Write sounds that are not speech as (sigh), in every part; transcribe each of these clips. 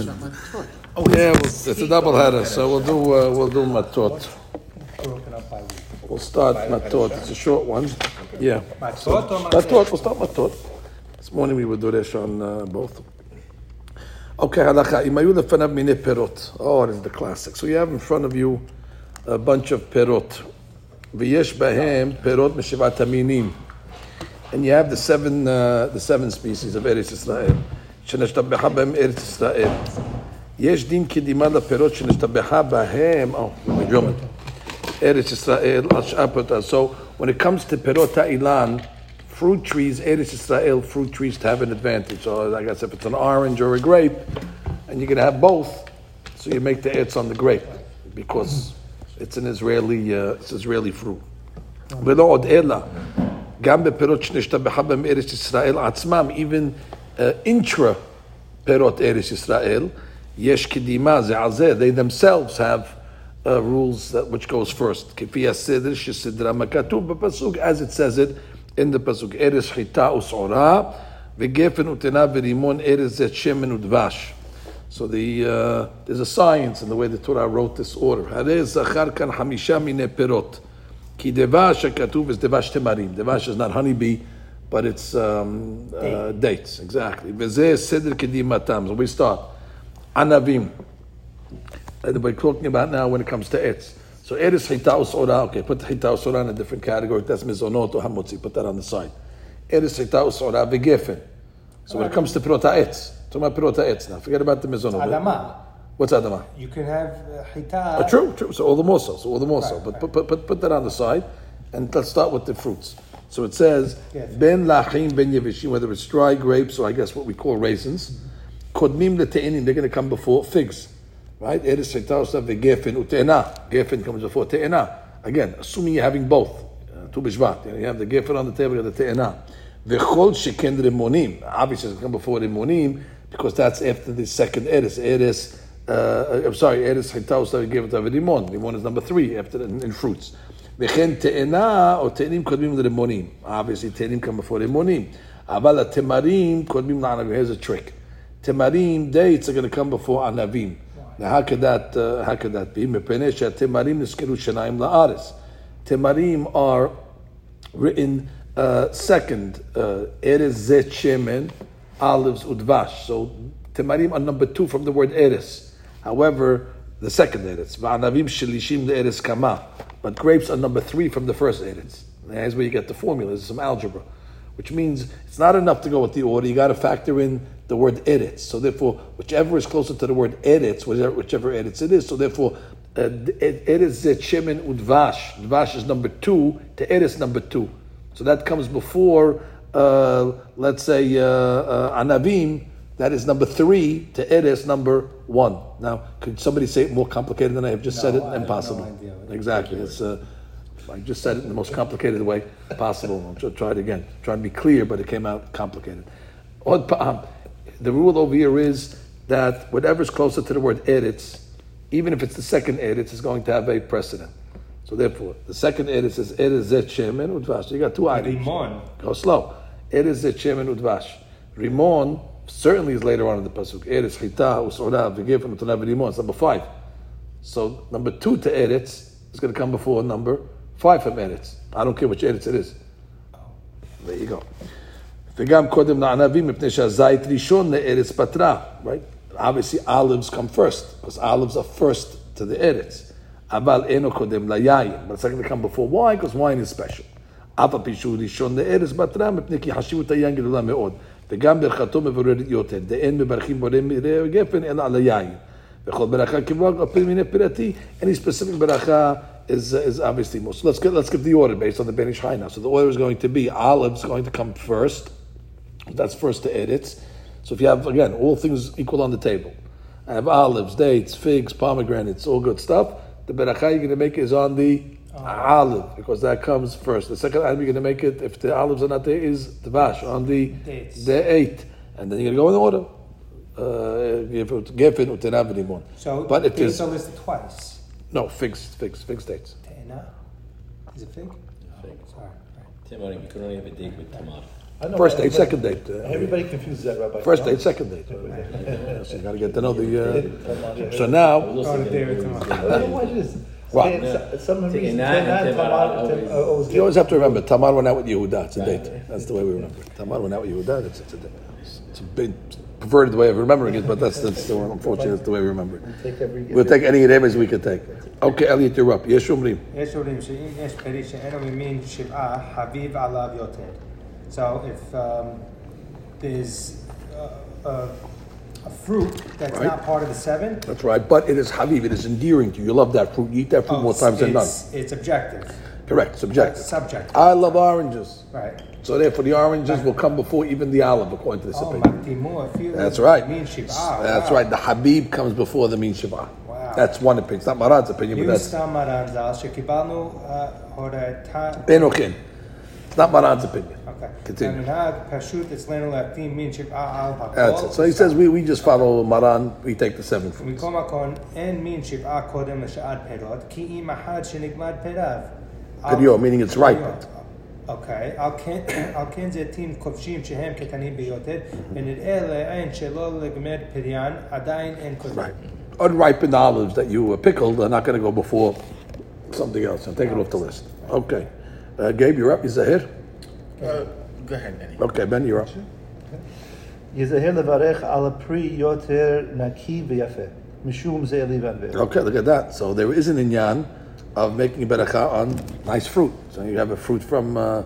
Oh, yeah, we'll, it's a double header, so we'll do uh, we'll do matot. Broken up by week. We'll start matot. It's a short one. Yeah. Matot or Matot. We'll start matot. This morning we would do this on uh, both. Okay, halakha. Im hayu lefanav mine perot. Oh, it is the classic. So you have in front of you a bunch of perot. V'yesh bahem perot mishivat haminim. And you have the seven uh, the seven species of Eretz Israel. שנשתבחה בהם ארץ ישראל. יש דין קדימה לפירות שנשתבחה בהם, oh, my German, ארץ ישראל על שאר פירותיו. So when it comes to פירות האילן, fruit trees, Eretz Israel, fruit trees to have an advantage. So I guess if it's an orange or a grape, and you're going to have both, so you make the etz on the grape because it's an Israeli, uh, it's Israeli fruit. ולא עוד אלא, גם בפירות שנשתבחה בהם ארץ ישראל עצמם, even uh, intra Perot eris Israel, Yesh Kedima Ze'azeh, they themselves have uh, rules that, which goes first. Kifiyah Sidr, Shisidra Makatub, Pasuk, as it says it in the Pasuk, eris Chita Us'ora, V'gefen Utena V'rimon eris Zet Shemen Udvash. So the, uh, there's a science in the way the Torah wrote this order. Hare Zachar Kan Hamisha Mine Perot. Ki Devash HaKatuv is Devash Temarim. Devash is not honeybee, but it's um, uh, dates exactly. So we start anavim. And we're talking about now when it comes to etz. So eretz chita usora. Okay, put chita usora in a different category. That's mizonot or hamotzi. Put that on the side. Eretz chita usora v'gefen. So when it comes to pirota etz, talk about pirota etz now. Forget about the mizonot. Adama. What's adama? You can have hita. Uh, oh, true, true. So all the more so. So all the more so. Right, but right. Put, put, put that on the side, and let's start with the fruits. So it says ben lachim ben yevishim, whether it's dry grapes or I guess what we call raisins. Kodmim lete'enim, they're going to come before figs, right? Eres shetaosav vegefen ute'ena. Gefen comes before te'ena. Again, assuming you're having both. Uh, Tu b'shvat. You, have the gefen on the table, you have the te'ena. V'chol sheken rimonim. Obviously, it's going to come before rimonim because that's after the second eres. Eres, uh, I'm sorry, eres shetaosav vegefen rimon. Rimon is number three after in, in fruits. וכן תאנה או תאנים קודמים לרימונים. Obviously, תאנים come before רימונים. אבל התמרים קודמים לענבים. Here's a trick. תמרים, dates are going to come before ענבים. Now, how could that, uh, how could that be? מפני שהתמרים נזכרו שניים לארץ. תמרים are written uh, second, uh, eres zet shemen, olives udvash. So temarim are number two from the word eres. However, the second kama. But grapes are number three from the first eres. That's where you get the formula. There's some algebra, which means it's not enough to go with the order. You got to factor in the word eretz. So therefore, whichever is closer to the word eretz, whichever, eretz it is. So therefore, uh, eretz zet shemen udvash. Dvash is number two to eretz number two. So that comes before, uh, let's say, uh, uh, Anavim, that is number three, to Eres, number one. Now, could somebody say it more complicated than I have just said it? I no Impossible. idea. Exactly. It's, uh, I just said it in the most complicated way possible. I'll try- it again. Try to be clear, but it came out complicated. Od. The rule over here is that whatever's closer to the word Eretz, even if it's the second Eretz, is going to have a precedent. So therefore, the second Eretz is Eretz Zet Udvash. You got two items. Rimon. Go slow. Eretz Zet Udvash. Rimon certainly is later on in the pasuk. Eretz Chita Usora V'Gefen Utonav Rimon. It's number five. So number two to Eretz is going to come before number five from Eretz. I don't care which Eretz it is. There you go. וגם קודם לענבים מפני שהזית ראשון לארץ פטרה, right? Obviously olives come first, because olives are first to the ארץ. אבל אינו קודם ליין, but it's not going to come before wine, because wine is special. אף על פי שהוא ראשון לארץ פטרה, מפני כי חשיבות היין גדולה מאוד. וגם ברכתו מבררת יותר, דאין מברכים בורא מרעה גפן אלא על היין. וכל ברכה beracha על פי מיני pirati any specific beracha is, is obviously most. So let's, get, let's give the order based on the Ben Ish Hai now. So the order is going to be olives going to come first. That's first to edits. So if you have, again, all things equal on the table. I have olives, dates, figs, pomegranates, all good stuff. The beracha you're going to make is on the olive because that comes first. The second item you're going to make it, if the olives are not there, is the vash on the Dates. the eight, and then you're going to go in order. Uh, Gefen utenav limon. So but if dates there's are listed twice. no figs, figs, figs dates. Te'ena. Is it fig? Fig. Sorry. Right. You can only have a date with tamar. Know First date, second date. uh, Everybody confuses that, Rabbi. First date, second date. So (laughs) you got to get to know the. Uh, so now, Oh, the David tomorrow. don't know why it is. What? Ten- so- Some Taking reason, nine ten, nine, and ten Tamar, out, ten- always- uh, always you always get- have to remember, Tamar went out with Yehuda. It's a Right. date. That's the way we remember it. Tamar went out with Yehuda. It's, it's a date. It's a big perverted way of remembering it, but that's, that's the one, unfortunately, that's the way we remember it. Take every. We'll take any rebes we can take. Okay, Elliot, you're up. Yes, Shumri. יש אומרים שאם יש פרי שאינו ממין שבעה, חביב עליו יותר. So if um, there's uh, a, a fruit that's right. not part of the seven. That's right. But it is Haviv. It is endearing to you. You love that fruit. You eat that fruit oh, more times than none. It's objective. Correct. Subjective. That's subjective. I love oranges. Right. So therefore, the oranges will come before even the olive, according to this oh, opinion. That's right. Mean shiva. Ah, that's wow. right. The Habib comes before the mean shiva. Wow. That's one opinion. It's not Maran's opinion, but that's not Marad's opinion. אוקיי. Continue. המנהג פשוט אצלנו להקדים מין שבעה על הכל. That's it. So he says we, we just follow Maran. We take the seven fruits. מכל מקום, אין מין שבעה קודם לשאר פירות, כי אם אחד שנגמד פיריו. פריו, meaning it's ripened. אוקיי, על כן- על כן זיתים כובשים שהם קטנים ביותר, ונראה לעין שלא לגמד פריין, עדיין אין קודם. Right. (clears throat) Unripened olives that you uh, pickled are not going to go before something else. And take it off the list. Okay. Uh, Gabe, you're up. Yizahir? Uh, go ahead, Benny. Okay, Ben, you're up. Yizahir levarech ala pri yoter naki v'yafeh. Mishum ze'eli v'anveh. Okay, look at that. So there is an inyan of making a beracha on nice fruit. So you have a fruit from, uh,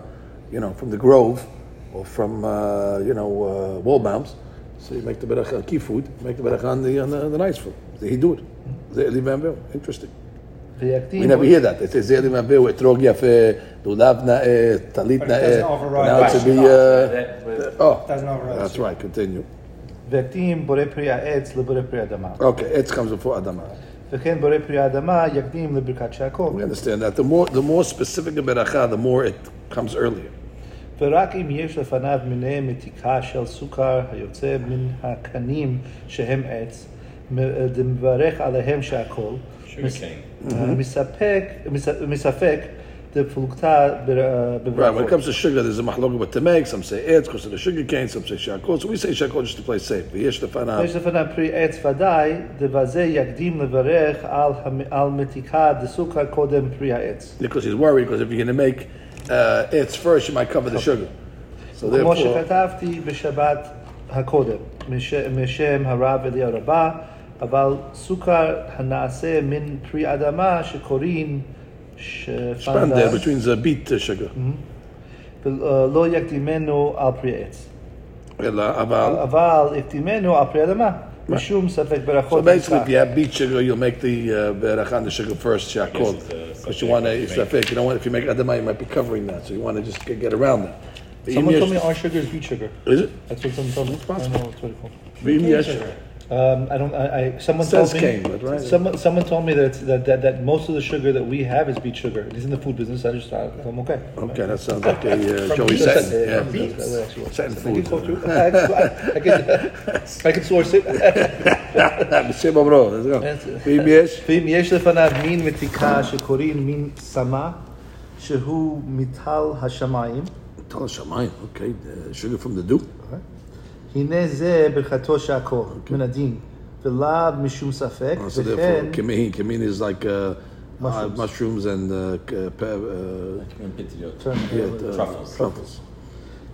you know, from the grove or from, uh, you know, uh, wall mounts. So you make the beracha, key food, make the beracha on the, on the, on the nice fruit. They do it. Ze'eli v'anveh. Interesting. ויקדים We never hear that. It says ze'eli vanvil, etrog yafe, lulav na'eh, talit But it doesn't na'eh. override Now it should be, uh, That was- oh, Doesn't override that's right. Continue. ויקדים בורא פרי העץ לבורא פרי אדמה. Okay, it comes before Adama. וכן בורא פרי האדמה יקדים לברכת שהכל. We understand that. The more, the more specific a beracha, the more it comes earlier. ורק אם יש לפניו מיני מתיקה של סוכר היוצא מן הקנים שהם עץ, מ- דמברך עליהם שהכל, מס- Sugarcane. אה, מספק, מס- מספק דפלוגתא בר- אה, Right, when it בברכות. comes to sugar, there's a mahloga what to make. Some say it's because of the sugar cane, some say shakol. So we say shakol just to play safe. V'yesh lefanav. יש לפניו פרי עץ ודאי, דבזה יקדים לברך על, המ- על מתיקה דסוכר קודם פרי העץ. Because he's worried, because if you're going to make uh, it's first, you might cover the sugar. So כמו therefore, שכתבתי בשבת הקודם, מש- משם הרב אליהו רבה, אבל סוכר הנעשה מן פרי אדמה שקוראים span there שפנדה, between the beet uh, sugar. ולא יקדימנו על פרי עץ. אלא, אבל- אבל יקדימנו על פרי אדמה, משום ספק So ברכות basically, if יצחק. you have beet sugar, you'll make the uh, berach on the sugar first, shakol. it's, uh, Because you want to, safek, it's right. safek. You don't want, if you make adama, you might be covering that. So you want to just get, get around that. Someone V'im told me yesh- our sugar is beet sugar. Is it? That's what someone told me. I don't know what's what it's called. V'im yesh- Um, I don't. I, I someone Says told me. cane, but right. Someone someone told me that, it's, that that that most of the sugar that we have is beet sugar. He's in the food business. I just thought I'm okay. Okay, that sounds like a uh, Joey beets. Setton. Yeah, Yeah. beets. That's what it actually was. Setton I can food. quote you. I, I, I can I can source it. (laughs) Shema bro, let's go. That's it. V'im yesh- ואם יש לפניו מין מתיקה שקוראים מין סמה, שהוא מטל השמיים, Tell Shamayim, okay, uh, sugar from the dew. הנה זה ברכתו שהכל, אוקיי. מן הדין, ולאו משום ספק, אה, oh, so וכן... כמין, כמין זה כמו... A... mushrooms,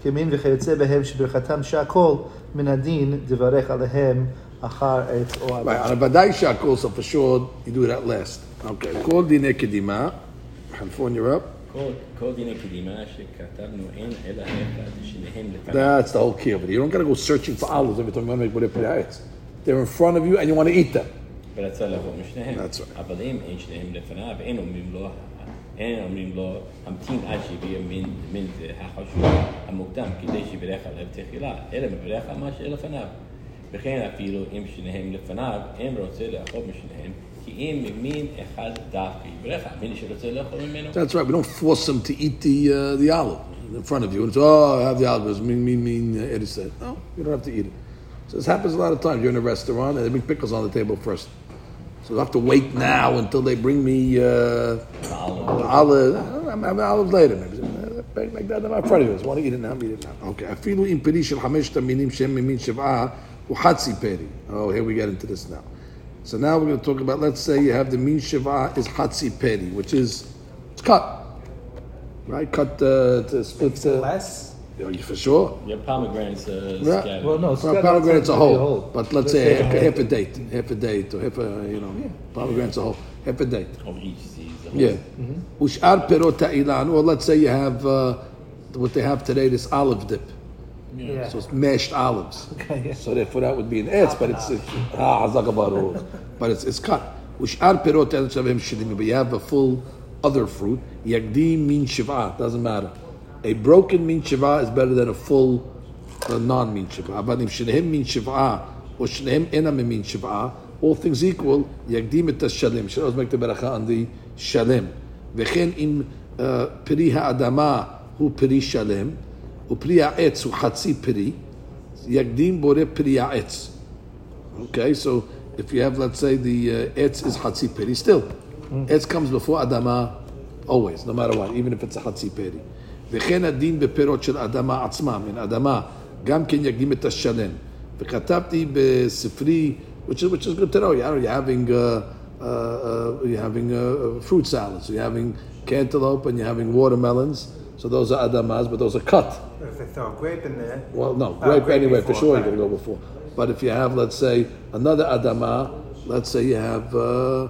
כמין וכיוצא בהם שברכתם שהכל מן הדין דברך עליהם אחר עת או אוהב. ודאי שהכל סוף השוד, את זה that last. כל דיני קדימה. שכתבנו אין אלא אחד שניהם לפניו. That's the whole key of it. You don't gotta go searching for olives every time you want to make whatever it They're in front of you and you want to eat them. ורצה לבוא משניהם. That's right. אבל אם אין שניהם לפניו, אין אומרים לו, אין אומרים לו, המתין עד שיביא מן, מן זה החשוב המוקדם, כדי שיברך עליו תחילה, אלא מברך על מה שלפניו. וכן אפילו אם שניהם לפניו, אין רוצה לאכול משניהם, כי אם ממין אחד דווקא יברך, מי שרוצה לאכול ממנו, That's right. We don't force them to eat the uh, the olive in front of you. And it's oh, I have the olive. It's mean, mean, mean. Uh, Eddie said, no, you don't have to eat it. So this happens a lot of times. You're in a restaurant and they bring pickles on the table first. So you have to wait now until they bring me uh, olive. olive. I'm having olives later. Maybe. Uh, Right? Like that, I'm in front of you. Just want to eat it now, eat it now. Okay. אפילו אם פרי של חמשת המינים שהם ממין שבעה, הוא חצי פרי. Oh, here we get into this now. So now we're going to talk about, let's say you have the min shiva is hatsi peri, which is, it's cut. Right? Cut uh, to split It's the, less. Yeah, for sure. Your pomegranates uh, Yeah. scattered. Well, no, Well, pomegranate's a whole, whole. but let's say half, half a date, half a date, or half a, you know, pomegranate's a whole, half a date. of each season. Yeah. Ushar perot ta'ilan, or let's say you have uh, what they have today, this olive dip. Yeah. So it's mashed olives. (laughs) Okay, yeah. So therefore that would be an etz, but it's, it's ah, but it's it's cut. Ushar pirot shidim, but you have a full other fruit. Yagdim min shiva, doesn't matter. A broken min shiva is better than a full uh, non min shiva. But if shnehem min shiva or shnehem enam min shiva, all things equal, yagdim et shalim. Should always make the beracha on the shalim. V'chen im uh, piri adamah hu piri shalim. ופרי העץ הוא חצי פרי, יקדים בורא פרי העץ. Okay, so if you have, let's say, the uh, etz is hatzi peri, still, etz comes before adama, always, no matter what, even if it's a hatzi peri. וכן הדין בפירות של אדמה עצמם, מן אדמה, גם כן יקדים את השלם. וכתבתי בספרי, which is, which is good to know, you're having, uh, uh, uh, you're having uh, fruit salads, you're having cantaloupe and you're having watermelons, so those are adamas, but those are cut. If they throw a grape in there. Well, no, Oh, grape grape anyway, for before, sure you're right. going to go before. But if you have, let's say, another adama, let's say you have, uh,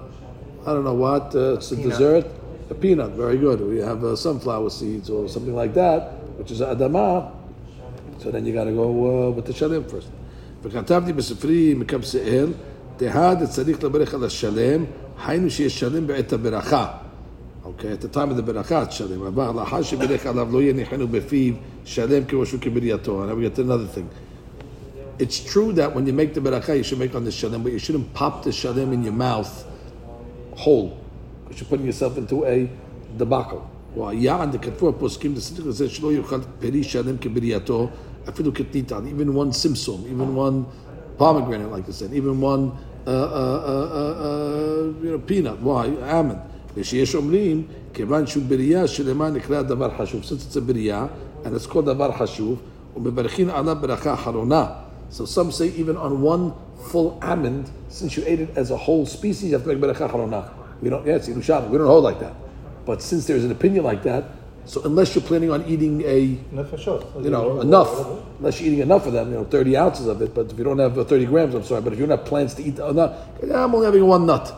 I don't know what, uh, it's a Peanut. dessert, a peanut, very good. Or you have uh, sunflower seeds or something like that, which is adama, so then you got to go uh, with the shalim first. וכתבתי בספרי מקב שאל, דהד צריך לברך על השלם, היינו שיש שלם בעת הברכה. אוקיי, את הטעם הזה ברכה את שלם, אבל לאחר שבירך עליו לא יניחנו בפיו שלם כמו שהוא כברייתו. And we get to another thing. It's true that when you make the beracha, you should make on the shalem, but you shouldn't pop the shalem in your mouth whole, because you're putting yourself into a debacle. והיען דכתבו הפוסקים לסדר הזה שלא יאכל פרי שלם כברייתו, אפילו קטניתן, even one simsum, even one pomegranate, like I said, even one uh, uh, uh, uh, uh, you know, peanut, why? almond. ושיש אומרים, כיוון שהוא בריאה שלמה נקרא דבר חשוב. Since it's a בריאה, and it's called דבר חשוב, ומברכים עליו ברכה אחרונה. So some say even on one full almond, since you ate it as a whole species, you have to make berachah harona. We don't, yeah, it's Yerushalmi. We don't hold like that. But since there's an opinion like that, so unless you're planning on eating a, No, for sure. you know, enough, unless you're eating enough of them, you know, 30 ounces of it, but if you don't have uh, 30 grams, I'm sorry, but if you don't have plans to eat enough, yeah, I'm only having one nut.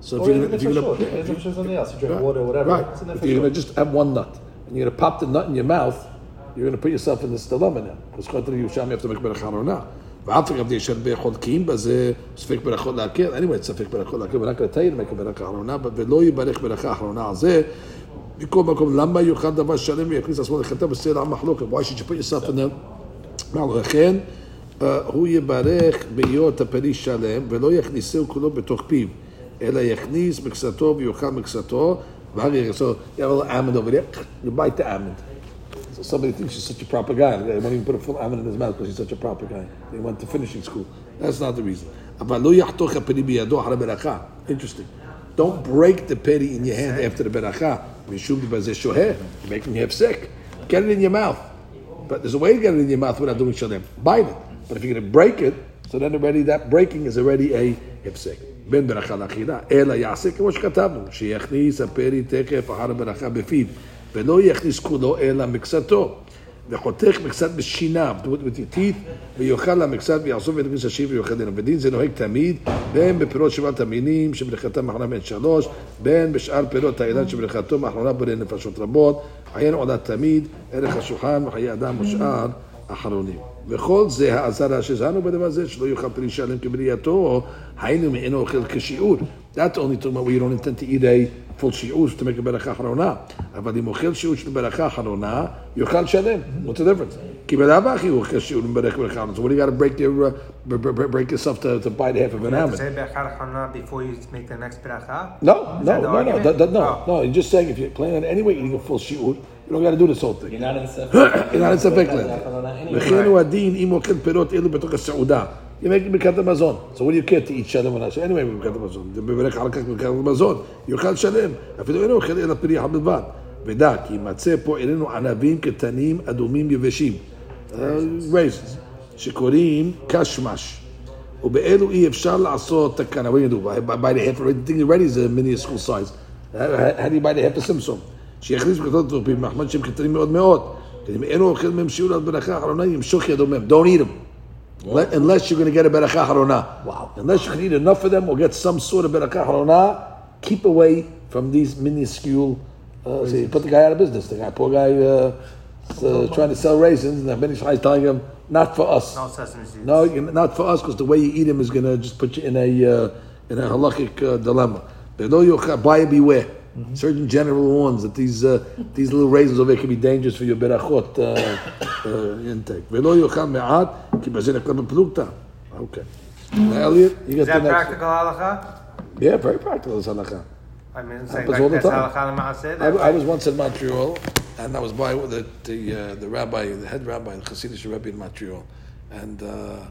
So if Or you're gonna, if you're gonna, if it's something else, you drink Right. water, whatever. Right. If you're to just have one nut and you're going to pop the nut in your mouth, you're going to put yourself in this dilemma now. Because according to Yerushalmi, you have to make ברכה אחרונה. ואף אגב יש הרבה חולקים בזה ספק ברכות להקל. anyway, it's ספק ברכות להקל. We're not going to tell you to make a ברכה אחרונה, but ולא יברך ברכה אחרונה על זה. מכל מקום, למה יאכל דבר שלם ויכניס עצמו לחטא בסלע המחלוקת? Why should you put yourself in the... לכן, אה, הוא יברך בהיות הפרי שלם, ולא יכניסהו כולו בתוך פיו, אלא יכניס מקצתו ויאכל מקצתו, ואחר כך, so you have a little almond over there, you bite the almond. So somebody thinks you're such a proper guy. They won't even put a full almond in his mouth because he's such a proper guy. He went to finishing school. That's not the reason. אבל לא יחתוך הפרי בידו אחרי ברכה. Interesting. Don't break the peri in your hand after the ברכה. משום בזה שוהה. You're making him sick. Get it in your mouth. But there's a way to get it in your mouth without doing shalem. Bite it. But if you're going to break it, so then already that breaking is already a הפסק. בין ברכה לאכילה, אלא יעשה כמו שכתבנו, שיכניס הפרי תכף אחר הברכה בפיו, ולא יכניס כולו אלא מקצתו. וחותך מקצת בשיניו, your teeth, ויאכל למקצת ויעזוב את הכניס השיב ויאכל דינם. ודין זה נוהג תמיד, בין בפירות שבעת המינים, שברכתם האחרונה בין שלוש, בין בשאר פירות האילן שברכתו האחרונה בונה נפשות רבות, עיין עולה תמיד, ערך השולחן וחיי אדם ושאר אחרונים. וכל זה האזהרה שהזהרנו בדבר זה, שלא יאכל פרי שלם כברייתו, היינו מאינו אוכל כשיעור. That's only talking about where you don't intend to eat a full שיעור to make a ברכה אחרונה. אבל אם אוכל שיעור של ברכה אחרונה, יאכל שלם. What's the difference? כי בלאו הכי הוא אוכל שיעור ברכה ברכה אחרונה. So what do you got to break your, uh, b- b- b- break yourself to, to bite half of an almond? Say berachah achana before you make the next bracha. No, Is no, that the no, no, argument? that- that- no, Oh. no. You're just saying if you're planning on anyway eating a full shiur, you don't got to do this whole thing. You're not in Sefik. (clears throat) You're not in Sefik land. V'chinu adin imokel perot ilu betoch. You're making Birkat Hamazon. So what do you care to eat Shalem on Hashem? Anyway, Birkat Hamazon. זה מברך על כך ברכת המזון. יאכל שלם. אפילו אינו אוכל אלא פרי חם בלבד. ודע כי יימצא פה אלינו ענבים קטנים אדומים יבשים. רייזס. שקוראים קשמש. ובאלו אי אפשר לעשות תקנה. What do you do? By the half, I think already is a mini school size. How do you buy the half a Simpson? שיכניס בכתות טרופים, מחמד שהם קטנים מאוד מאוד. כי אם אינו אוכל מהם שיעור על ברכה אחרונה, ימשוך ידו מהם. Don't eat them. Let- Unless you're going to get a ברכה אחרונה. Wow. Unless you can eat enough of them or get some sort of ברכה אחרונה, keep away from these minuscule, uh, see, put the guy out of business. The guy, poor guy, uh, is, uh, trying to sell raisins, and the Benish is telling him, not for us. No sesame seeds. No, you- not for us, because the way you eat them is going to just put you in a uh, in a halachic uh, dilemma. But no, Mm-hmm. Certain general warns that these uh, these little raisins over here can be dangerous for your berachot uh, uh, intake. Okay. Now, Elliot, you got Is that practical halacha? Yeah, very practical is halacha. I mean, it's happens like, all the time. I, I, was once in Montreal, and I was by the the, uh, the rabbi, the head rabbi, the Hasidic rabbi in Montreal, and uh, uh,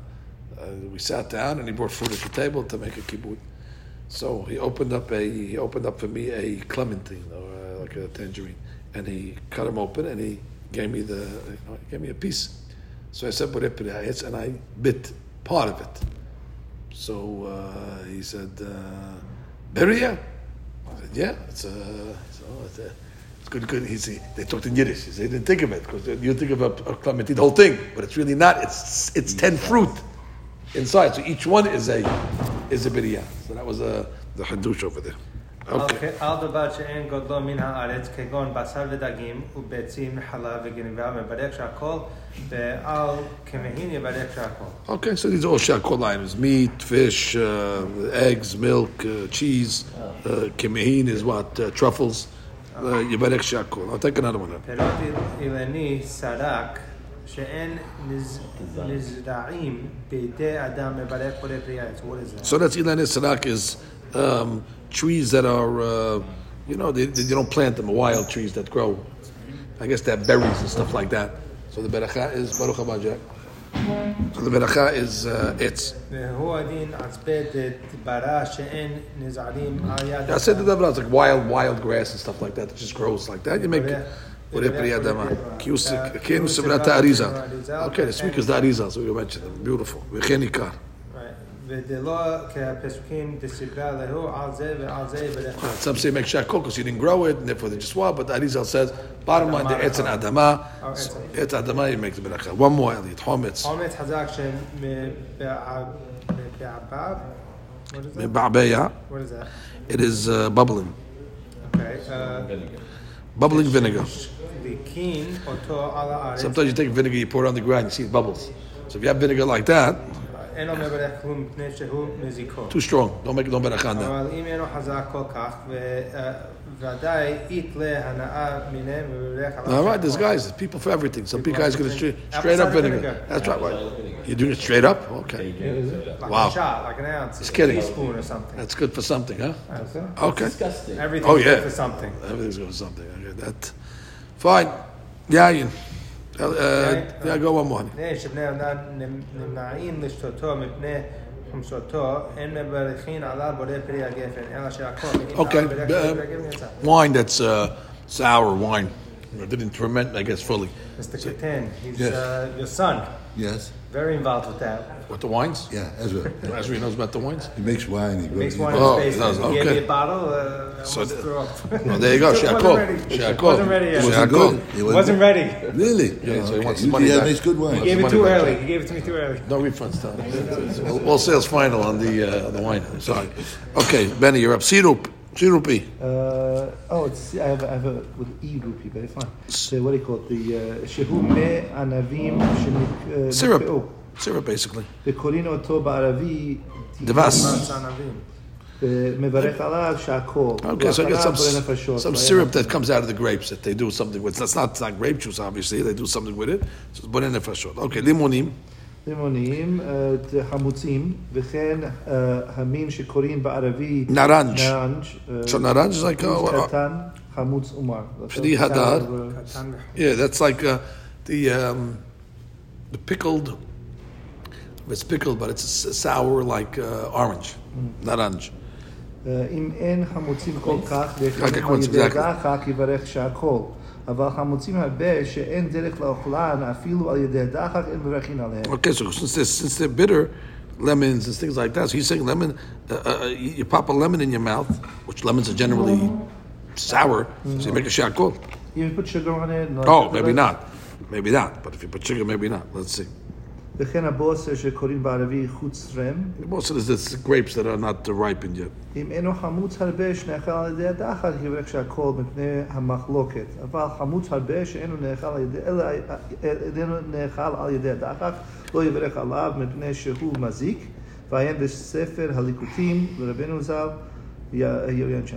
we sat down, and he brought food at the table to make a kibbutz. So he opened up a he opened up for me a clementine or uh, like a tangerine, and he cut them open, and he gave me the you know, gave me a piece. So I said, "What it and I bit part of it. So uh, he said, uh, "Beria." I said, "Yeah, it's a, it's, oh, it's, a, it's good, good." He said, "They talked in Yiddish." He said, "They didn't think of it because you think of a, a clementine, the whole thing, but it's really not. It's it's ten fruit inside. So each one is a is a biriyah. So that was a the hadush over there. Okay. על דבר שאין גודלו מן הארץ, כגון בשר ודגים וביצים, חלב וגניבה, מברך שהכל, ועל כמהין יברך שהכל. Okay, so these are all shakol items: meat, fish, uh, eggs, milk, uh, cheese. Uh, Kemehin is what uh, truffles. Uh, Yibarek shakol. I'll take another one. Then. פירות אילני סרק, שאין נז- נזרעים בידי אדם מברך בורא פרי העץ. What is that? So that's Ilan Sarak is um, trees that are, uh, you know, they, they don't plant them, wild trees that grow. I guess they have berries and stuff like that. So the beracha is Baruch haba, Jack. So the beracha is uh, it's. והוא הדין עצבי דברה שאין נזערים על יד I said the devil, it's like wild, wild grass and stuff like that. It just grows like that. You make Ure Priyadama. Kenu Sevrata Arizal. Okay, the speakers is the Arizal, so you mentioned them. Beautiful. V'chen Ikar. Some say make shakol because you didn't grow it, and therefore they just swab. But Arizal says, bottom line, the etz and adama, etz adama, you make the beracha. One more, Elliot. Hometz. Hometz hazak shem What is that? It is uh, bubbling. Okay. Uh, bubbling vinegar. Sometimes you take vinegar, you pour it on the ground, you see it bubbles. So if you have vinegar like that, too strong. Don't make it, don't berach on that. All right, there's guys, people for everything. Some people guys going to straight, straight up vinegar. That's right. right. You're doing it straight up? Okay. Like wow. Shot, like an ounce. Just kidding. teaspoon or something. That's good for something, huh? Okay. Disgusting. Everything's oh, yeah. good for something. Everything's good for something. Okay, that. Fine. Yeah, you. Uh, yeah, go one more. מפני שבני אדם נמנעים לשתותו מפני חומסותו, אין מברכים עליו בורא פרי הגפן, אלא שהכל. Okay. מברך פרי uh, הגפן יצא. wine that's uh, sour wine. It didn't ferment, I guess, fully. Mr. Katan, he's Yes. uh, your son, Yes. very involved with that. What, the wines? Yeah, Ezra. Ezra knows about the wines? He makes wine. He grows. Makes one Oh, in his it does, basement. He gave okay. me a bottle. Uh, I So almost the- threw up. (laughs) Well, there you go. Wasn't Shakol. Wasn't ready yet. It wasn't Shakol. good. It Wasn't ready. Really? Yeah, so he wants his money that back. makes good wine. He gave it money too back. early. He gave it to me too early. No refunds, Tom. All sales final on the uh, the wine. Sorry. Okay, Benny, you're up. Sirup. G rupee. Uh, oh, it's I have, I have a with E rupee, it's fine. So what do you call it? The uh, shehu me anavim shenik uh, syrup. Syrup, basically. The korino to ba'aravi devas. Okay, so I get some some syrup that comes out of the grapes that they do something with. That's not, not grape juice, obviously. They do something with it. So it's Okay, limonim. לימונים, אה, חמוצים, וכן אה, המין שקוראים בערבית נרנג'. נרנג'. אה, So naranj is like, אחוז uh, קטן, חמוץ ומר. פרי הדר. אה, קטן yeah, that's like uh, the um, the pickled. It's pickled, but it's s- sour like uh, orange, naranj. אה, אם אין חמוצים כל כך, רק על החמוץ, ידי exactly. דחק יברך שהכל. אבל חמוצים הרבה שאין דרך לאוכלן, אפילו על ידי דחק אין מברכין עליהם. Okay, so since they're, since they're bitter, lemons and things like that, so he's saying lemon, uh, uh, you you pop a lemon in your mouth, which lemons are generally sour, so you make a shakol. אם you put sugar on it, no, Oh, maybe not. Maybe not. But if you put sugar, maybe not. Let's see. Most of this is grapes that are not uh, ripened yet. אם אינו חמוץ הרבה שנאכל על ידי הדחק, יברך שהכל מפני המחלוקת. אבל חמוץ הרבה שאינו נאכל על ידי, אלא איננו נאכל על ידי הדחק, לא יברך עליו מפני שהוא מזיק. ועיין בספר הליקוטים לרבנו ז"ל, יעיין שם.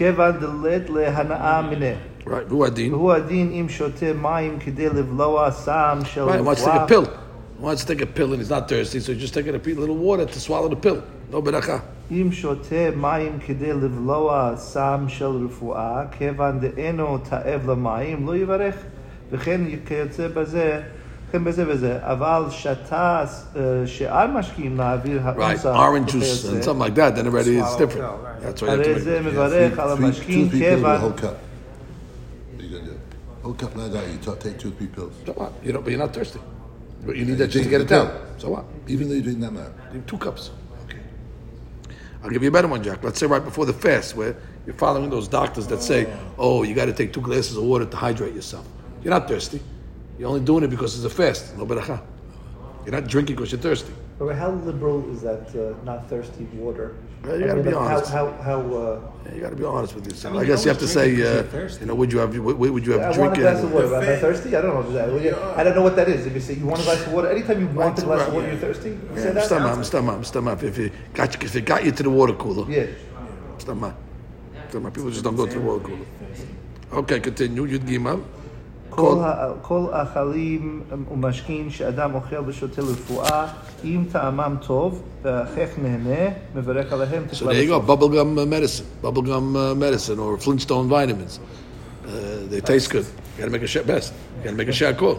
כיוון דלת להנאה מיניה. Right. Who adin? והוא הדין אם שותה מים כדי לבלוע סם של Right. He wants to take רפואה, a pill. He wants to take a pill and he's not thirsty, so he's just taking a pe- little water to swallow the pill. No beracha. אם שותה מים כדי לבלוע סם של רפואה, כיוון דאינו תאב למים, לא יברך. וכן כיוצא בזה, כן בזה וזה. אבל שתה אה, שאר משקיעים לאוויר Right. האומסה, Orange juice and וכיוצא, something like that, then already it's Swallow different. it out, right. That's why you have הרי to זה make מברך על Three- המשקיעים two, three pills or a כיוון... whole cup. What are you gonna do? Whole cup like that, you ta- take two, three pills. So what? You know, but you're not thirsty. But you need that You just to get drink it the down. pill. So what? Even though you drink that much. You have two cups. Okay. I'll give you a better one, Jack. Let's say right before the fast, where you're following those doctors that say, "Oh, you got to take two glasses of water to hydrate yourself." You're not thirsty. You're only doing it because it's a fast. No beracha. You're not drinking because you're thirsty. But how liberal is that uh, not thirsty water? Well, you got to be honest. How, how, how uh, yeah, you got to be honest with yourself. I, mean, I guess you have to say, uh, you know, would you have, would, would you have yeah, drink? I want a glass of water. Am I thirsty? I don't know. Yeah. I don't know what that is. If you say you want a glass of water, anytime you want a glass of water, you're thirsty. You yeah. Say that. Stomach, stomach, stomach. If it got you, if it got you to the water cooler. Yeah. Stomach. Stomach. People just don't go to the water cooler. Okay, continue. You'd give up. כל האכלים ומשקים שאדם אוכל ושותה לרפואה, אם טעמם טוב והחך נהנה, מברך עליהם. So there you go, bubblegum uh, medicine, bubblegum uh, medicine, or Flintstone vitamins. Uh, they taste good. You gotta make a shot best. You gotta make a shot call.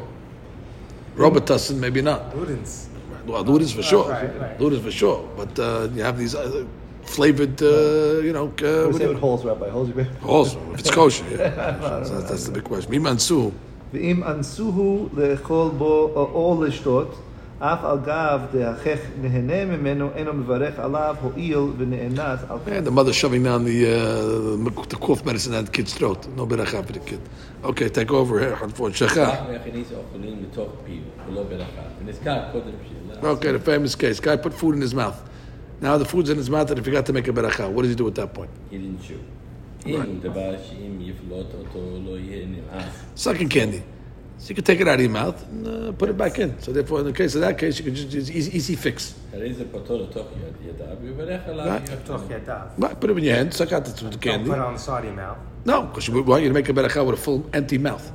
Robitussin, maybe not. Ludens. Well, Ludus for sure. right, right. Ludus for sure. But uh, you have these uh, flavored, uh, you know, uh, We say whatever. with holes, Rabbi. Holes, you mean? Also, if (laughs) it's kosher, yeah. (laughs) so that's the big question. Mimansu, ואם אנסוהו לאכול בו או- או לשתות, אף על גב דהחך נהנה ממנו, אינו מברך עליו, הואיל ונאנס על and the mother shoving down the uh, the cough medicine down the kid's throat. No beracha for the kid. Okay, take over here. Unfortunately, Shecha. רק להכניס אוכלים לתוך פיו, ולא ברכה. ונזכר קודם שאלה. Okay, the famous case. Guy put food in his mouth. Now the food's in his mouth and he forgot to make a beracha. What does he do at that point? He didn't chew. Right. Sucking candy. So you could take it out of your mouth and uh, put it back in. So therefore, in the case of that case, you could just easy, easy fix. Right. Put it in your hand, suck out the, candy. Don't put it on the side of your mouth. No, because we want you to make a beracha with a full empty mouth.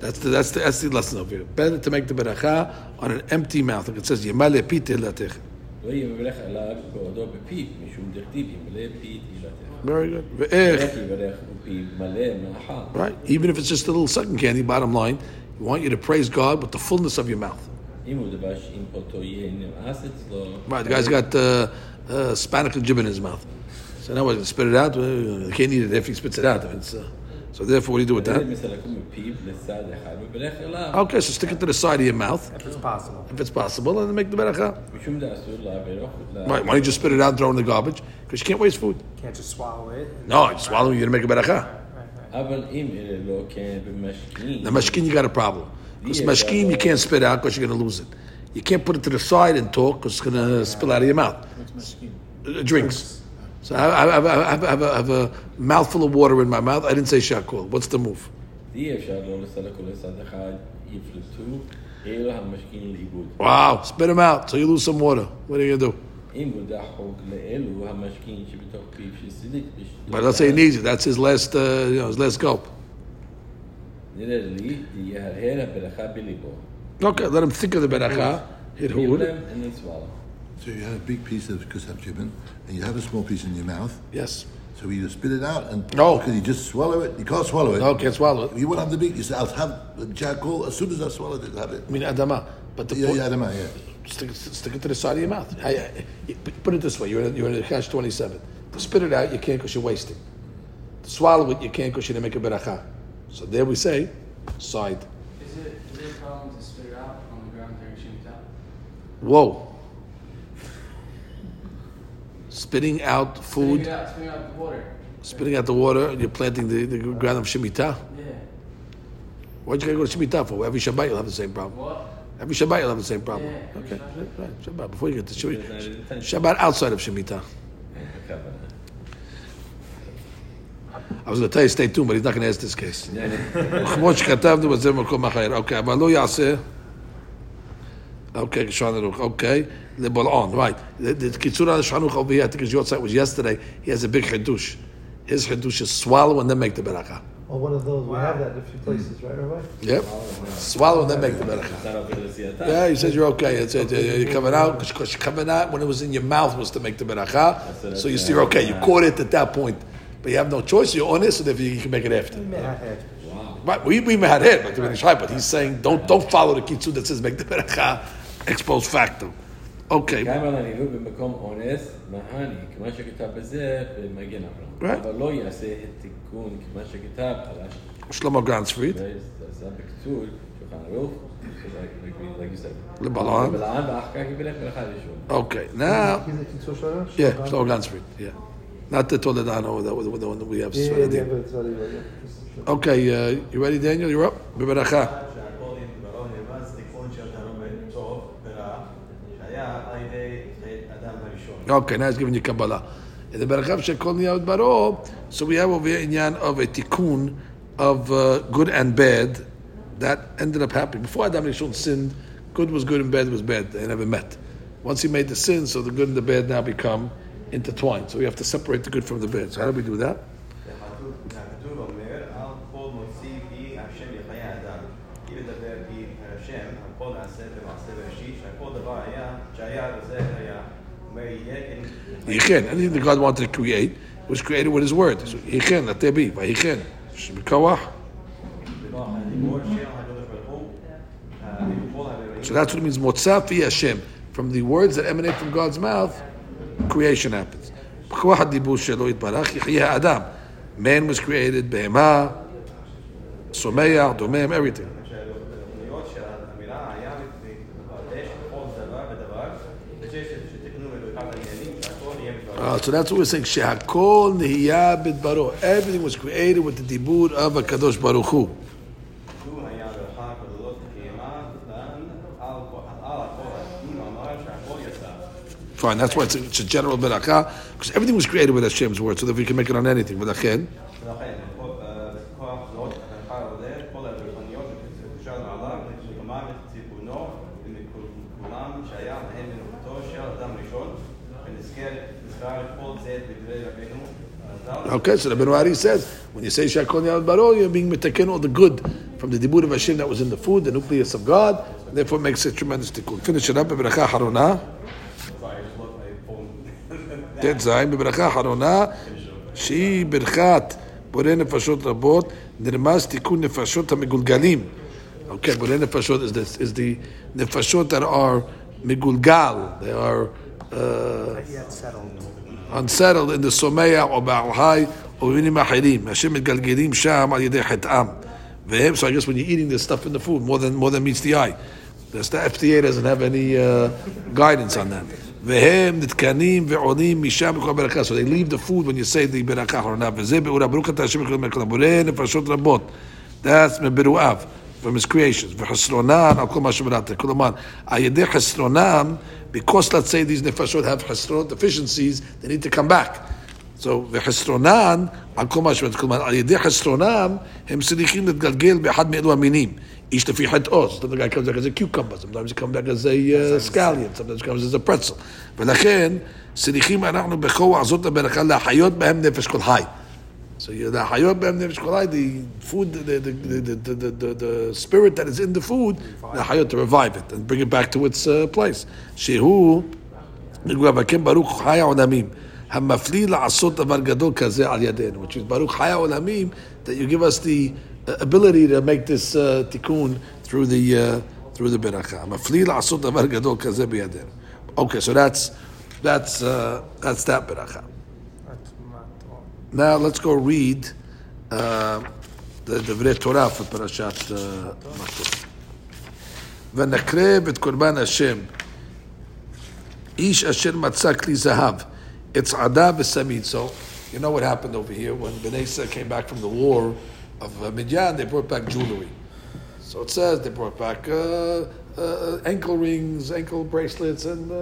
That's the, that's the, that's the lesson over here. Better to make the beracha on an empty mouth. Like it says, Yemale pite latech. לא יברך עליו בעודו בפיו, משום דכתיב ימלא פי תהילתך. Very good. איך Ve'ech. יברך ופיו מלא מאכל. Right? Even if it's just a little sucking candy, bottom line, we want you to praise God with the fullness of your mouth. אם הוא דבר שאם פוטו יהיה נמאס אצלו. Right, the guy's got uh, uh, Spanic jib in his mouth. So now what, spit it out? Uh, He can't eat it if he spits it out. It's, uh, so therefore, what do you do with that? Okay, so stick it to the side of your mouth. If it's possible. If it's possible, then make the beracha. Right, why don't you just spit it out and throw it in the garbage? Because you can't waste food. You can't just swallow it. No, you swallow it, you're going to make a beracha. The mashkin, you got a problem. Because mashkin, you can't spit out because you're going to lose it. You can't put it to the side and talk because it's going to spill out of your mouth. Uh, drinks. So I, have, I have, I have, have a mouthful of water in my mouth. I didn't say shakul. What's the move? Wow, spit them out so you lose some water. What are you going to do? But let's say he needs it. That's his last, uh, you know, his last gulp. Okay, let him think of the beracha. Hit who? And then swallow. So you have a big piece of kusab chicken, and you have a small piece in your mouth. Yes. So you spit it out, and No. can you just swallow it? You can't swallow it. No, can't swallow it. You won't have the beak. You say, "I'll have the charcoal as soon as I swallowed it. I'll Have it." I mean, adama. But the Yeah, point, yeah, I don't yeah. stick, stick it to the side of your mouth. I, I, put it this way: you're in, a, you're in a catch twenty-seven. To spit it out, you can't because you're wasting. To swallow it, you can't because you didn't make a beracha. So there we say, side. Is it, is it a problem to spit it out on the ground during Shemitah? Whoa spitting out food. Spitting out, spitting out the water. Spitting out the water, you're planting the, the ground of Shemitah? Yeah. Why'd you gotta go to Shemitah for? Every Shabbat you'll have the same problem. What? Every Shabbat you'll have the same problem. Yeah, okay, Shabbat. Shabbat, before you get to Shemitah. Shabbat outside of Shemitah. I was going to tell you, stay tuned, but he's not going to ask this case. okay, Okay, Shanuch. Okay, LeBolan. Right. The, Kitzur on the Shanuch over here, I think his Yortzeit was yesterday. He has a big Hiddush. His Hiddush is swallow and then make the Beracha. Or oh, one of those. We have that in a few places, right, Rabbi? Yep. Swallow and then make the beracha. Yeah, he says you're okay. It's, it's, uh, you're coming out because you're coming out when it was in your mouth was to make the beracha. So you see, you're okay. You caught it at that point, but you have no choice. You're on it, so therefore you can make it after. Wow. Right, we we had it, but he's saying don't don't follow the kitzu that says make the beracha exposed factor. Okay. Right. Shlomo Ganzfried. Like, like, like you said. Okay, now. Yeah, so it. Yeah. Not the Toledano, the, the, the one that we have. Yeah, yeah, yeah, okay, uh, you ready, Daniel? You're up. Okay, now he's giving you Kabbalah. In the Berachav Shekol Niyad Baro, so we have over here inyan of a tikkun of uh, good and bad that ended up happening. Before Adam Rishon sinned, good was good and bad was bad. They never met. Once he made the sin, so the good and the bad now become intertwined. So we have to separate the good from the bad. So how do we do that? והכתוב והכתוב אומר, על כל מוציא פי השם יחיה אדם. כי לדבר פי השם, הכל נעשה במעשה בראשית, שהכל דבר היה, שהיה וזה היה. Yichin. Anything that God wanted to create was created with His word. So Yichin, let there be. Vayichin. Shemikawah. So that's what it means. Motzafi Hashem. From the words that emanate from God's mouth, creation happens. Man was created, Behemah, Someya, Domem, everything. Uh, so that's what we're saying. Shehakol nihiyah bit. Everything was created with the dibur of Hakadosh Baruch Hu. Fine, that's why it's a, it's a general beracha because everything was created with Hashem's word. So that we can make it on anything with Okay, so the Benwari says, when you say Shakol Yad Baro, you're being metaken all the good from the Dibur of Hashem that was in the food, the nucleus of God, and therefore it makes a tremendous tikkun. Finish it up, Bebracha Harona, sorry, just look my phone. Tet Zayin, Bebracha Harona, שהיא ברכת בורא נפשות רבות, נרמז תיקון נפשות המגולגלים. Okay, בורא נפשות is the, is the נפשות that are מגולגל, they are uh, Yet settled. unsettled in the סומע או בעל חי או במינים אחרים, השם מתגלגלים שם על ידי חטאם. והם, so I guess when you're eating this stuff in the food, more than, more than meets the eye. That's the FDA doesn't have any uh, guidance on that. והם נתקנים ועולים משם בכל ברכה. So they leave the food when you say the ברכה האחרונה. וזה באורה ברוך אתה השם בכל מלכות בורא נפשות רבות. That's מברואיו. From his creations. וחסרונן על כל מה שברת. כלומר, על ידי חסרונם, because let's say these נפשות have חסרונות deficiencies, they need to come back. So, וחסרונן על כל מה שברת. כלומר, על ידי חסרונם, הם צריכים להתגלגל באחד מאלו המינים. איש לפי חטאו, comes back as a cucumber, sometimes he comes back as a uh, scallion, sometimes he comes as a pretzel. ולכן, צריכים אנחנו בכוח זאת הברכה להחיות בהם נפש כל חי. So you're the hayob nefesh kolai, the food, the the, the the, the, the, the, spirit that is in the food, the hayot to revive it and bring it back to its uh, place. Shehu, Baruch Haya olamim, Hamafli La'asot Avar Gadol kaze Al yaden. which is Baruch Haya olamim that you give us the uh, ability to make this uh, tikkun through the uh, through the beracha. Hamafli La'asot Avar Gadol Kazeh Biyadin. Okay, so that's that's uh, that's that beracha. That's matot. Now let's go read uh, the דברי תורה for פרשת uh, מטות. ונקרב את קורבן השם, איש אשר מצא כלי זהב, אצעדה ושמית. So, you know what happened over here when Bnei Yisrael came back from the war of uh, Midian, they brought back jewelry. So it says they brought back uh, uh, ankle rings, ankle bracelets, and uh,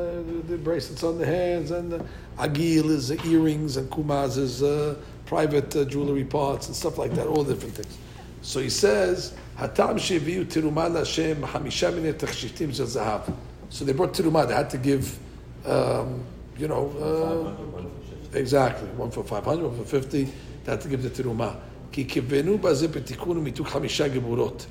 the bracelets on the hands, and uh, agil is uh, earrings, and kumaz is uh, private uh, jewelry parts and stuff like that, all different things. So he says, "Hatam sheviu tiruma Hashem hamisha minei tachshitim shel zahav." So they brought tiruma. They had to give, um, you know, uh, exactly one for five hundred, one for fifty. They had to give the tiruma. כי כיוונו בזה בתיקון ומיתוק חמישה גבורות.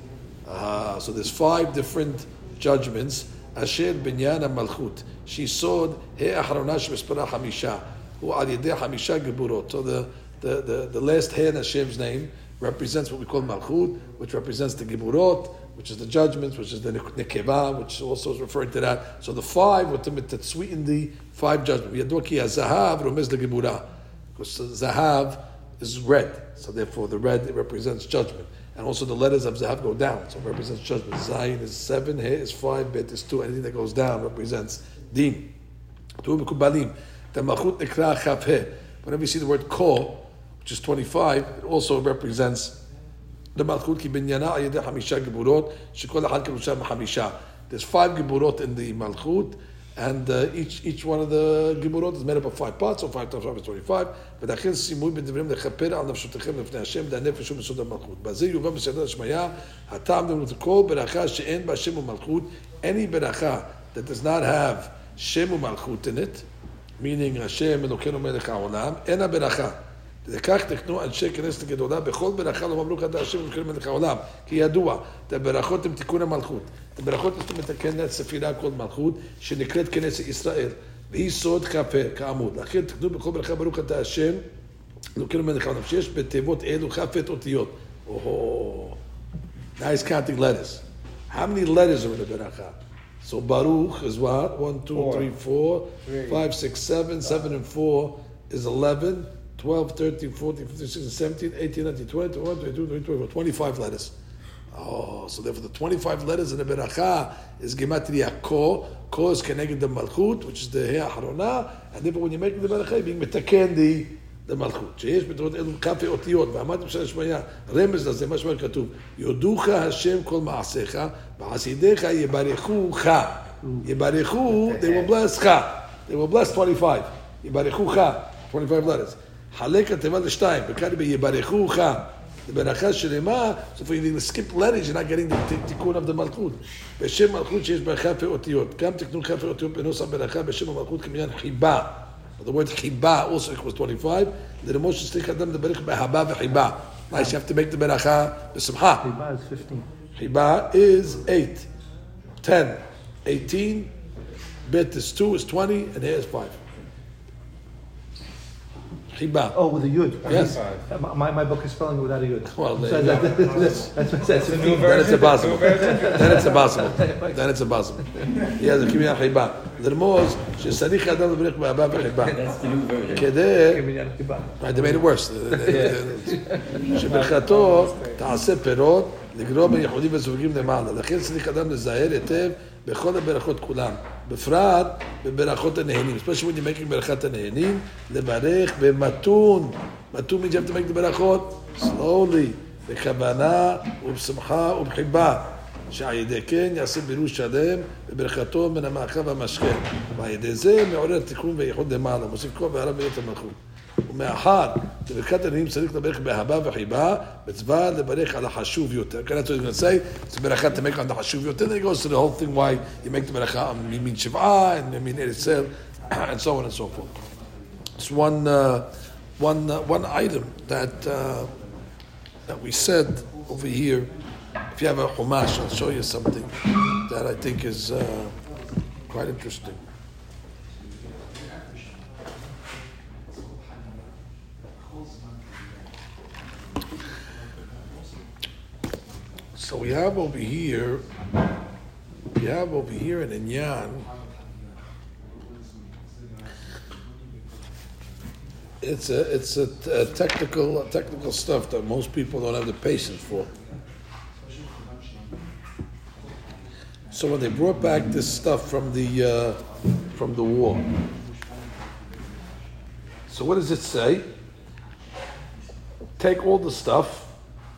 Ah, so there's five different judgments. אשר בניין המלכות, שיסוד האחרונה שמספרה חמישה, הוא על ידי חמישה גבורות. So the, the, the, the last hair in Hashem's name represents what we call malchut, which represents the geburot, which is the judgments, which is the nekeva, which also is referring to that. So the five were to, to sweeten the five judgments. ידוע כי הזהב רומז לגבורה. Because zahav is red, so therefore the red represents judgment. And also the letters of zahav go down, so it represents judgment. Zayin is seven, he is five, bet is two. Anything that goes down represents din. Tu mekubalim. The malchut nekra chaf he. Whenever you see the word ko, which is 25, it also represents the malchut ki binyana al yedei hamisha geburot, shekol ahad hamisha. There's five geburot in the malchut, and uh, each, each one of the Geburot is made up of five parts, so five times five is 25. ונכין סימוי בדברים לכפר על נפשותיכם לפני השם, והנפש הוא מסוד המלכות. בזה יובא בסדר השמיה, הטעם דמות כל ברכה שאין בה שם ומלכות, any ברכה that does not have שם ומלכות in it, meaning השם אלוקינו מלך העולם, אין הברכה. לכך תקנו אנשי כנסת הגדולה, בכל ברכה לא ממלוך עד השם אלוקינו מלך העולם. כי ידוע, את הברכות הם תיקון המלכות. את הברכות יש מתקנת ספירה כל מלכות, שנקראת כנסת ישראל. והיא סוד כפר, כאמור. לכן תקנו בכל ברכה ברוך אתה השם, אלוקינו מלך העולם. שיש בתיבות אלו כ"ט אותיות. Now he's counting letters. How many letters are in the beracha? So Baruch is what? One, two, Four. three, four, Three. five, six, seven. Seven and four is 11, 12, 13, 14, 15, 16, 17, 18, 19, 20, 21, 22, 23, 24, 25 letters. Oh, so therefore the 25 letters in the beracha is gematria ko. Ko is connected the malchut, which is the hea harona, and therefore when you're making the beracha, you're being metaken the the מלכות, שיש בתורות אלו כ"פי אותיות, ואמרתם של השמיה, רמז לזה, מה שאומר כתוב, יודוך השם כל מעשיך, ועשידיך יברכוך. יברכו, they will bless לך. They will bless 25. יברכוך, 25 letters. חלק התיבה לשתיים, וכאן ביברכוך. The ברכה שלמה, so if you skip letters, you're not getting the t- תיקון of the מלכות. בשם מלכות שיש בה כ"פי אותיות. גם תקנו כ"פי אותיות בנוסח ברכה בשם המלכות כמניין חיבה. The word חיבה also equals 25. לרמוש שצריך אדם לברך באהבה וחיבה. Nice, you have to make the ברכה בשמחה. Riba is 15. חיבה is 8. 10. 18. Bet is 2 is 20, and here is 5. חיבה. Oh, with a yud. Yes. Uh, My, my book is spelling it without a yud. Well, So there that- (laughs) you that's, that's what it says. The new Then it's version. impossible. New version. then it's impossible. Then it's impossible. Yeah, זה כמניין חיבה. לרמוז שצריך אדם לברך באהבה וחיבה. That's the new version. כדי כמניין חיבה. Right, they made it worse. (laughs) שברכתו תעשה פירות, לגרום הייחודים וזווגים למעלה. לכן צריך אדם לזהר היטב בכל הברכות כולם, בפרט בברכות הנהנים. especially when you're making ברכת הנהנים, לברך במתון. מתון means you have to ברכות slowly, בכוונה ובשמחה ובחיבה. שעל ידי כן יעשה בירוש שלם בברכתו מן המאכל והמשקה. ועל ידי זה מעורר תיקון וייחוד למעלה, מוסיף כוח והרע בית המלכות. ומאחר שברכת הנעים צריך לברך באהבה וחיבה, מצווה לברך על החשוב יותר. כן, that's what he's going to say, it's ברכה to make on the חשוב יותר, then he goes to the whole thing why you make the ברכה on ימין שבעה, and ימין ארץ and so on and so forth. It's one, uh, one uh, one item that uh, that we said over here. If you have a chumash, I'll show you something that I think is uh, quite interesting. So we have over here, we have over here in Inyan. It's a it's a, a technical technical stuff that most people don't have the patience for. So when they brought back this stuff from the uh, from the war, so what does it say? Take all the stuff,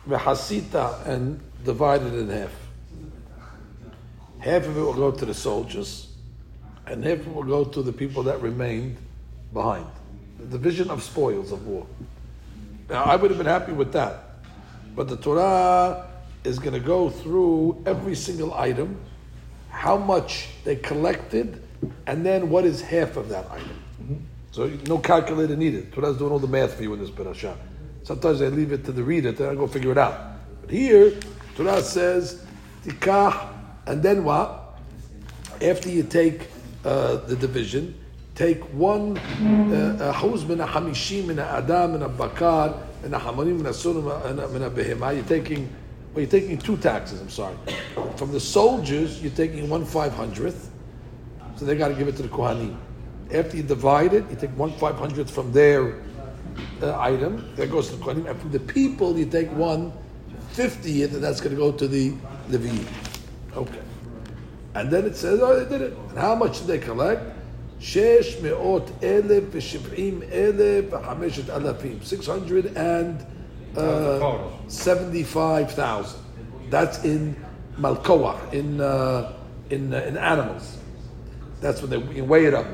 v'hasita, and divide it in half. Half of it will go to the soldiers, and half of it will go to the people that remained behind. The division of spoils of war. Now, I would have been happy with that, but the Torah is going to go through every single item, how much they collected, and then what is half of that item. Mm-hmm. So no calculator needed. Torah's doing all the math for you in this parasha. Sometimes I leave it to the reader, then I go figure it out. But here, Torah says, tikah, and then what? After you take uh, the division, take one ahuz min hamishim min adam min bakar min hamanim min asun min behema. You're taking, well, you're taking two taxes. I'm sorry. From the soldiers, you're taking one five hundredth. So they got to give it to the kohanim. After you divide it, you take one five hundredth from their uh, item. That goes to the kohanim, and from the people, you take one fiftieth, and that's going to go to the Levi. Okay. And then it says, oh, they did it. And how much did they collect? שש מאות אלף ושבעים אלף וחמשת אלפים. 675,000. That's in Malkoach, in, uh, in, uh, in animals. That's when they you weigh it up.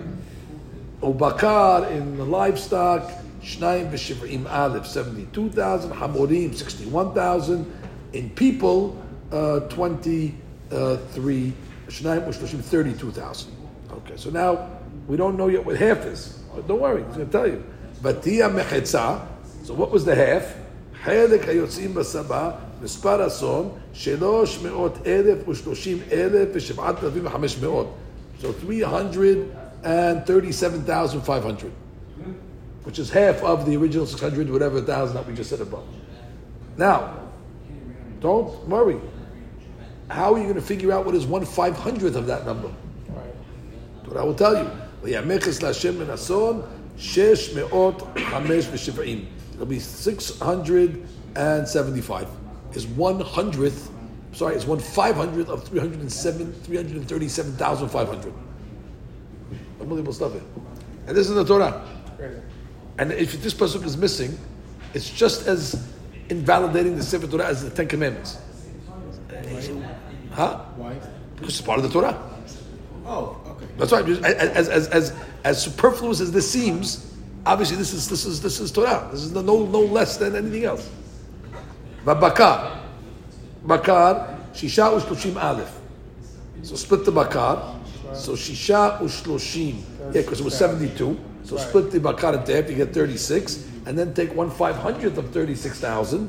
Ubakar in the livestock, Shnaim v'shivrim aleph, 72,000, Hamorim, 61,000. In people, uh, 23, Shnaim v'shloshim, 32,000. Okay, so now we don't know yet what half is. But don't worry, he's going to tell you. Batia mechetza, so what was the half? חלק היוצאים בצבא, מספר אסון, שלוש מאות אלף ושלושים אלף ושבעת אלפים וחמש מאות. So 337,500, which is half of the original 600, whatever thousand that we just said above. Now, don't worry. How are you going to figure out what is one five hundredth of that number? What I will tell you. It'll be 675. Is one hundredth, sorry, it's one five hundredth of 307, 337,500. Unbelievable stuff here. And this is the Torah. And if this pasuk is missing, it's just as invalidating the Sefer Torah as the Ten Commandments. Huh? Why? Because it's part of the Torah. Oh, okay. That's right. As, as, as, as superfluous as this seems, obviously this is this is this is Torah. This is no no less than anything else. But bakar, bakar, shisha ushloshim aleph. So split the bakar. So shisha ushloshim. Yeah, because it was seventy-two. So split the bakar into half, you get thirty-six, and then take one five hundredth of thirty-six thousand.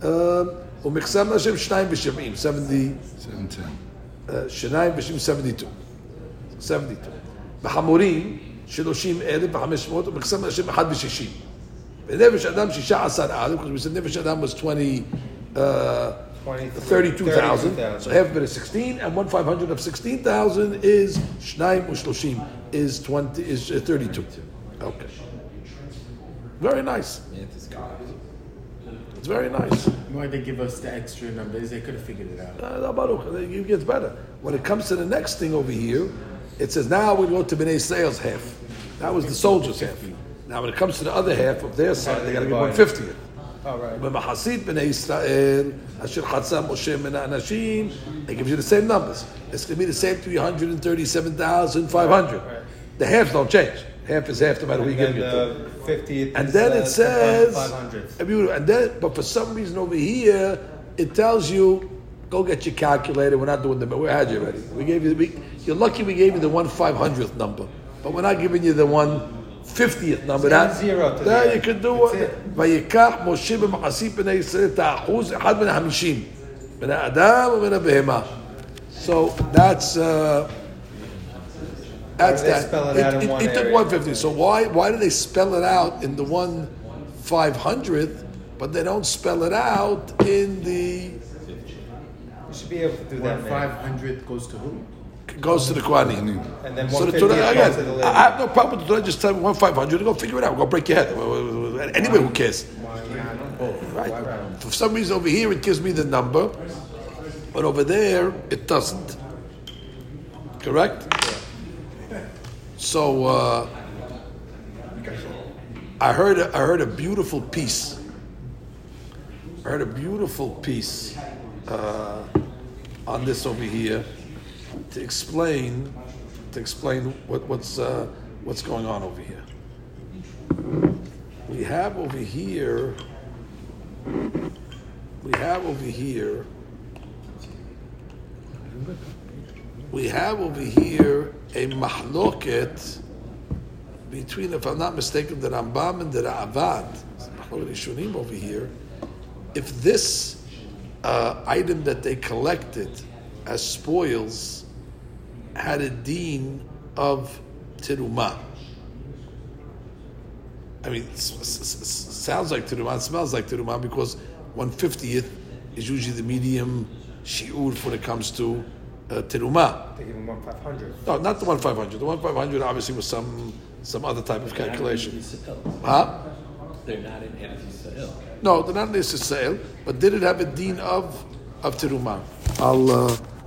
Umixam Hashem shnayim v'shevim seventy. 710. שניים ושבעים 72. 72. בחמורים, שלושים אלף וחמש מאות, ובקסם השם אחד ושישים. בנפש אדם שישה עשר אלף, because we said נפש אדם was 20, uh, 32,000. So half of it is 16, and one 500 of 16,000 is שניים ושלושים, is 20, is uh, 32. Okay. Very nice. It's very nice. Why they give us the extra numbers? They could have figured it out. Uh, Baruch, it gets better. When it comes to the next thing over here, it says now we go to Bnei Sales half. That was the soldiers half. Now when it comes to the other half of their side, they got to give one fiftieth. All right. במחסית בני ישראל, אשר חצה משה מן האנשים, it gives you the same numbers. It's going to be the same 337,500. The halves don't change. Half is half no matter who you give And it to. then the 50th And is, then uh, it says, 500. and we- and then, but for some reason over here, it tells you, go get your calculator. We're not doing the, we had you already. We gave you, we, you're lucky we gave you the one five hundredth number, but we're not giving you the one 50th number. Add That, zero to there that. you can do That's it. it. ויקח משה במחסים בני ישראל את האחוז אחד מן החמישים. בין האדם ובין הבהמה. So that's uh, that's they that. spell it out in it, one it took 150. So why why do they spell it out in the one 500, but they don't spell it out in the You should be able to do that, One five hundred goes to who? goes to the Kohanim. And then So the 150 Torah, goes to the again, I have no problem with the Torah. Just tell me one five hundred. Go figure it out. Go break your head. Anyway, who cares? Why? Right. For some reason over here it gives me the number, but over there it doesn't. Correct? So uh, I heard a, I heard a beautiful piece. I heard a beautiful piece uh, on this over here to explain to explain what, what's uh, what's going on over here. We have over here we have over here we have over here a mahloket between, if I'm not mistaken, the Rambam and the Ra'avad, over here. If this uh, item that they collected as spoils had a deen of terumah. I mean, it sounds like terumah, it smells like terumah because 150th is usually the medium shi'ur when it comes to uh, terumah. They give him one 500. No, not the one five hundred. The one five hundred obviously was some some other type of calculation. Israel. Huh? They're not in Eretz Israel. No, they're not in necessarily, but did it have a din of of terumah? I'll. Uh,